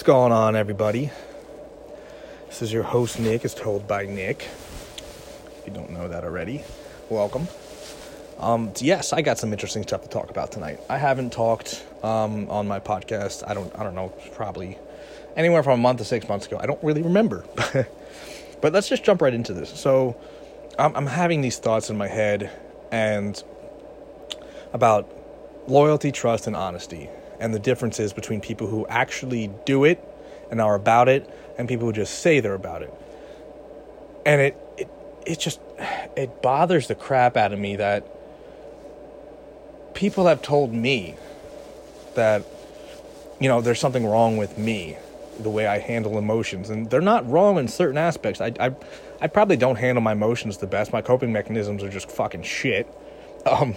What's going on, everybody? This is your host, Nick, as told by Nick. If you don't know that already, welcome. Um, yes, I got some interesting stuff to talk about tonight. I haven't talked um, on my podcast. I don't. I don't know. Probably anywhere from a month to six months ago. I don't really remember. but let's just jump right into this. So, I'm, I'm having these thoughts in my head, and about loyalty, trust, and honesty, and the differences between people who actually do it and are about it, and people who just say they're about it. And it, it, it just, it bothers the crap out of me that people have told me that, you know, there's something wrong with me, the way I handle emotions, and they're not wrong in certain aspects. I, I, I probably don't handle my emotions the best. My coping mechanisms are just fucking shit. Um,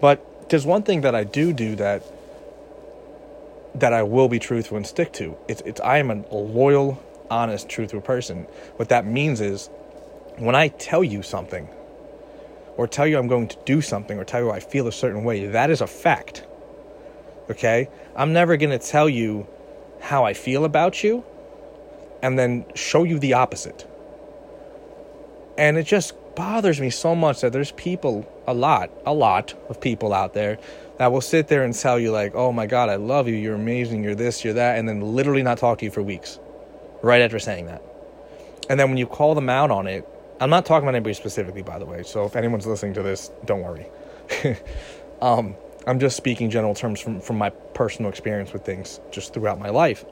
but there's one thing that I do do that that I will be truthful and stick to. It's it's I am a loyal, honest, truthful person. What that means is when I tell you something or tell you I'm going to do something or tell you I feel a certain way, that is a fact. Okay? I'm never going to tell you how I feel about you and then show you the opposite. And it just bothers me so much that there's people, a lot, a lot of people out there that will sit there and tell you, like, oh my God, I love you, you're amazing, you're this, you're that, and then literally not talk to you for weeks right after saying that. And then when you call them out on it, I'm not talking about anybody specifically, by the way. So if anyone's listening to this, don't worry. um, I'm just speaking general terms from, from my personal experience with things just throughout my life.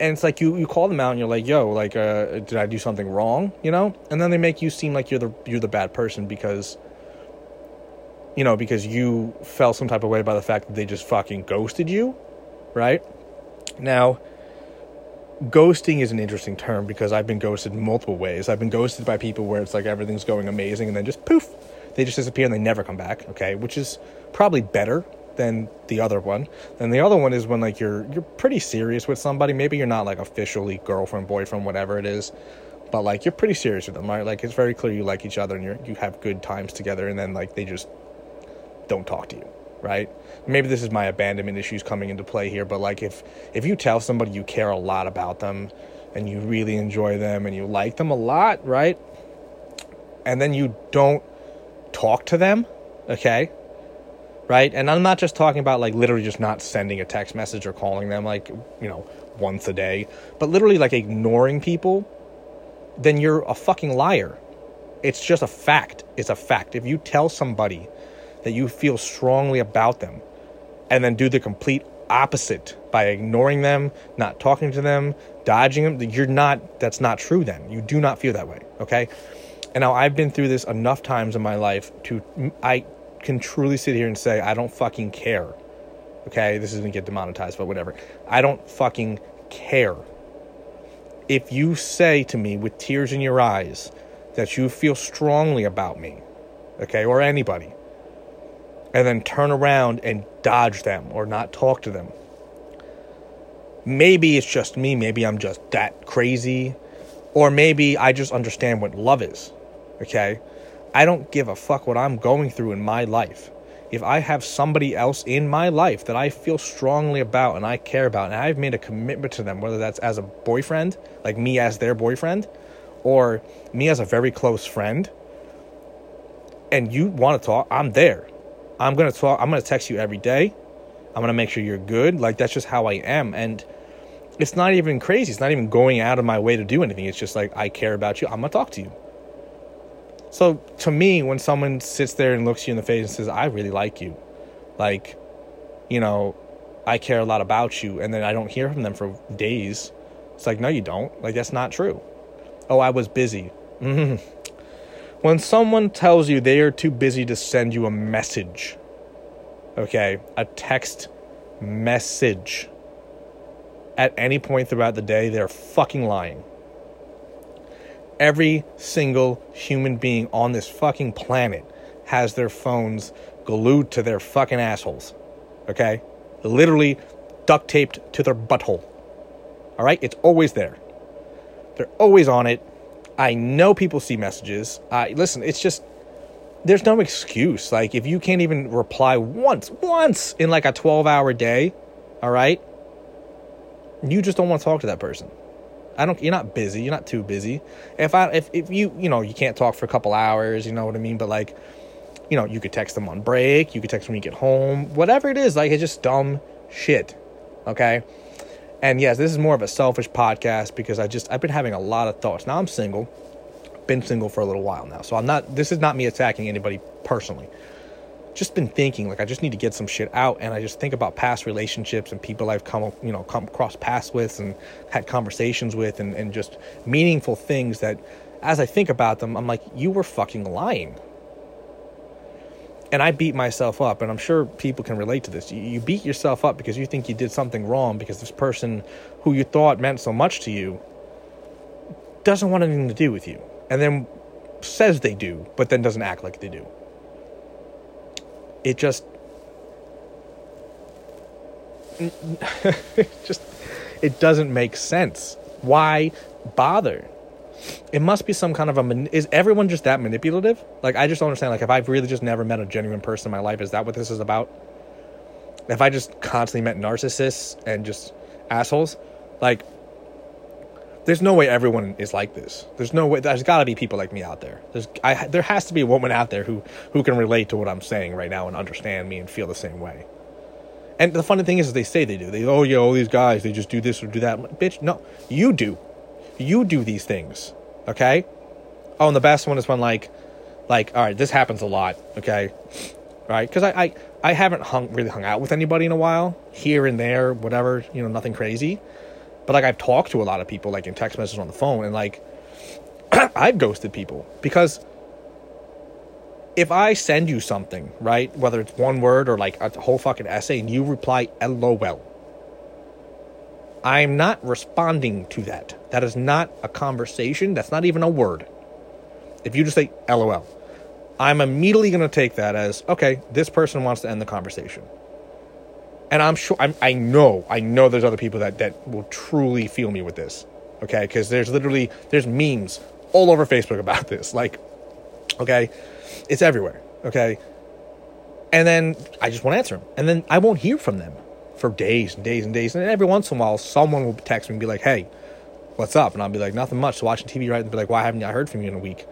And it's like you, you call them out and you're like, yo, like, uh, did I do something wrong? You know? And then they make you seem like you're the you're the bad person because you know, because you felt some type of way by the fact that they just fucking ghosted you, right? Now, ghosting is an interesting term because I've been ghosted multiple ways. I've been ghosted by people where it's like everything's going amazing and then just poof, they just disappear and they never come back. Okay, which is probably better than the other one. And the other one is when like you're you're pretty serious with somebody. Maybe you're not like officially girlfriend, boyfriend, whatever it is, but like you're pretty serious with them, right? Like it's very clear you like each other and you you have good times together, and then like they just don't talk to you right? Maybe this is my abandonment issues coming into play here but like if if you tell somebody you care a lot about them and you really enjoy them and you like them a lot right and then you don't talk to them okay right? And i'm not just talking about like literally just not sending a text message or calling them like you know once a day but literally like ignoring people then you're a fucking liar. It's just a fact. It's a fact. If you tell somebody that you feel strongly about them and then do the complete opposite by ignoring them, not talking to them, dodging them, you're not, that's not true then. You do not feel that way, okay? And now I've been through this enough times in my life to, I can truly sit here and say, I don't fucking care, okay? This is gonna get demonetized, but whatever. I don't fucking care. If you say to me with tears in your eyes that you feel strongly about me, okay, or anybody, and then turn around and dodge them or not talk to them. Maybe it's just me, maybe I'm just that crazy, or maybe I just understand what love is. Okay? I don't give a fuck what I'm going through in my life. If I have somebody else in my life that I feel strongly about and I care about, and I've made a commitment to them, whether that's as a boyfriend, like me as their boyfriend, or me as a very close friend, and you want to talk, I'm there. I'm gonna talk. I'm gonna text you every day. I'm gonna make sure you're good. Like that's just how I am, and it's not even crazy. It's not even going out of my way to do anything. It's just like I care about you. I'm gonna talk to you. So to me, when someone sits there and looks you in the face and says, "I really like you," like, you know, I care a lot about you, and then I don't hear from them for days, it's like, no, you don't. Like that's not true. Oh, I was busy. Mm-hmm. When someone tells you they are too busy to send you a message, okay, a text message at any point throughout the day, they're fucking lying. Every single human being on this fucking planet has their phones glued to their fucking assholes. Okay? Literally duct taped to their butthole. All right? It's always there. They're always on it. I know people see messages. Uh, listen, it's just there's no excuse. Like if you can't even reply once, once in like a 12 hour day, all right? you just don't want to talk to that person. I don't. You're not busy. You're not too busy. If I if if you you know you can't talk for a couple hours, you know what I mean. But like, you know, you could text them on break. You could text when you get home. Whatever it is, like it's just dumb shit. Okay. And yes, this is more of a selfish podcast because I just I've been having a lot of thoughts. Now I'm single. Been single for a little while now, so I'm not. This is not me attacking anybody personally just been thinking like I just need to get some shit out and I just think about past relationships and people I've come you know come across paths with and had conversations with and, and just meaningful things that as I think about them I'm like you were fucking lying and I beat myself up and I'm sure people can relate to this you, you beat yourself up because you think you did something wrong because this person who you thought meant so much to you doesn't want anything to do with you and then says they do but then doesn't act like they do it just just it doesn't make sense. Why bother? It must be some kind of a is everyone just that manipulative? Like I just don't understand. Like if I've really just never met a genuine person in my life, is that what this is about? If I just constantly met narcissists and just assholes, like there's no way everyone is like this. There's no way. There's got to be people like me out there. There's, I, there has to be a woman out there who who can relate to what I'm saying right now and understand me and feel the same way. And the funny thing is, is they say they do. They oh yeah, all these guys they just do this or do that. Bitch, no, you do. You do these things. Okay. Oh, and the best one is when like, like all right, this happens a lot. Okay, right? Because I, I I haven't hung really hung out with anybody in a while, here and there, whatever. You know, nothing crazy. But like I've talked to a lot of people, like in text messages on the phone, and like I've ghosted people because if I send you something, right, whether it's one word or like a whole fucking essay, and you reply LOL, I'm not responding to that. That is not a conversation. That's not even a word. If you just say LOL, I'm immediately going to take that as okay, this person wants to end the conversation and I'm sure I'm, i know I know there's other people that that will truly feel me with this. Okay, because there's literally there's memes all over Facebook about this. Like, okay, it's everywhere. Okay, and then I just won't answer them, and then I won't hear from them for days and days and days. And every once in a while, someone will text me and be like, "Hey, what's up?" And I'll be like, "Nothing much." So watching TV, right? And be like, "Why haven't I heard from you in a week?"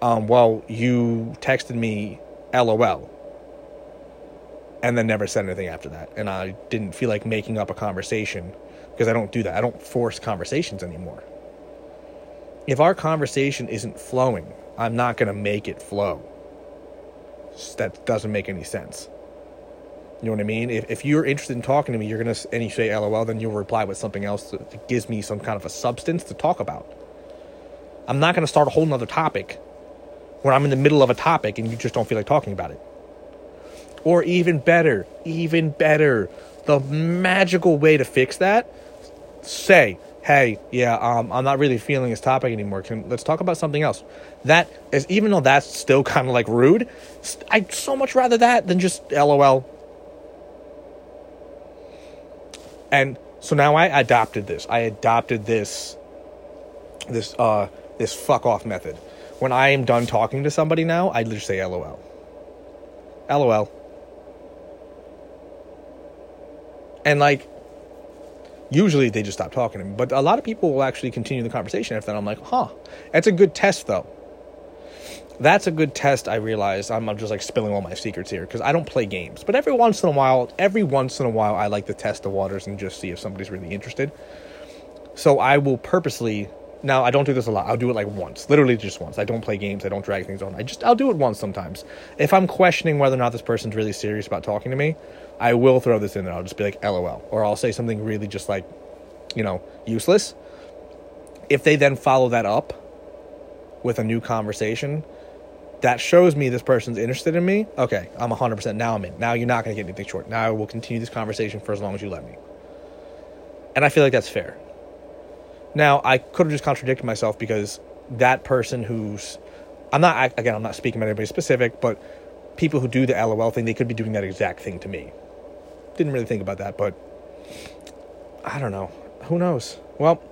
Um, well, you texted me, LOL and then never said anything after that. And I didn't feel like making up a conversation because I don't do that. I don't force conversations anymore. If our conversation isn't flowing, I'm not going to make it flow. That doesn't make any sense. You know what I mean? If, if you're interested in talking to me, you're going to, and you say LOL, then you'll reply with something else that gives me some kind of a substance to talk about. I'm not going to start a whole nother topic when I'm in the middle of a topic and you just don't feel like talking about it. Or even better, even better, the magical way to fix that, say, hey, yeah, um, I'm not really feeling this topic anymore. Can, let's talk about something else. That is, even though that's still kind of like rude, I'd so much rather that than just LOL. And so now I adopted this. I adopted this, this, uh, this fuck off method. When I am done talking to somebody now, I just say LOL. LOL. And like, usually they just stop talking to me. But a lot of people will actually continue the conversation after that. I'm like, huh. That's a good test, though. That's a good test. I realize I'm just like spilling all my secrets here because I don't play games. But every once in a while, every once in a while, I like to test the waters and just see if somebody's really interested. So I will purposely. Now I don't do this a lot. I'll do it like once, literally just once. I don't play games. I don't drag things on. I just I'll do it once sometimes. If I'm questioning whether or not this person's really serious about talking to me, I will throw this in there. I'll just be like, LOL. Or I'll say something really just like, you know, useless. If they then follow that up with a new conversation, that shows me this person's interested in me. Okay, I'm 100%. Now I'm in. Now you're not going to get anything short. Now I will continue this conversation for as long as you let me. And I feel like that's fair. Now, I could have just contradicted myself because that person who's. I'm not, again, I'm not speaking about anybody specific, but people who do the LOL thing, they could be doing that exact thing to me. Didn't really think about that, but I don't know. Who knows? Well,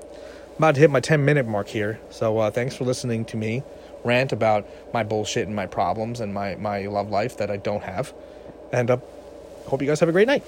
about to hit my 10 minute mark here. So uh, thanks for listening to me rant about my bullshit and my problems and my, my love life that I don't have. And uh, hope you guys have a great night.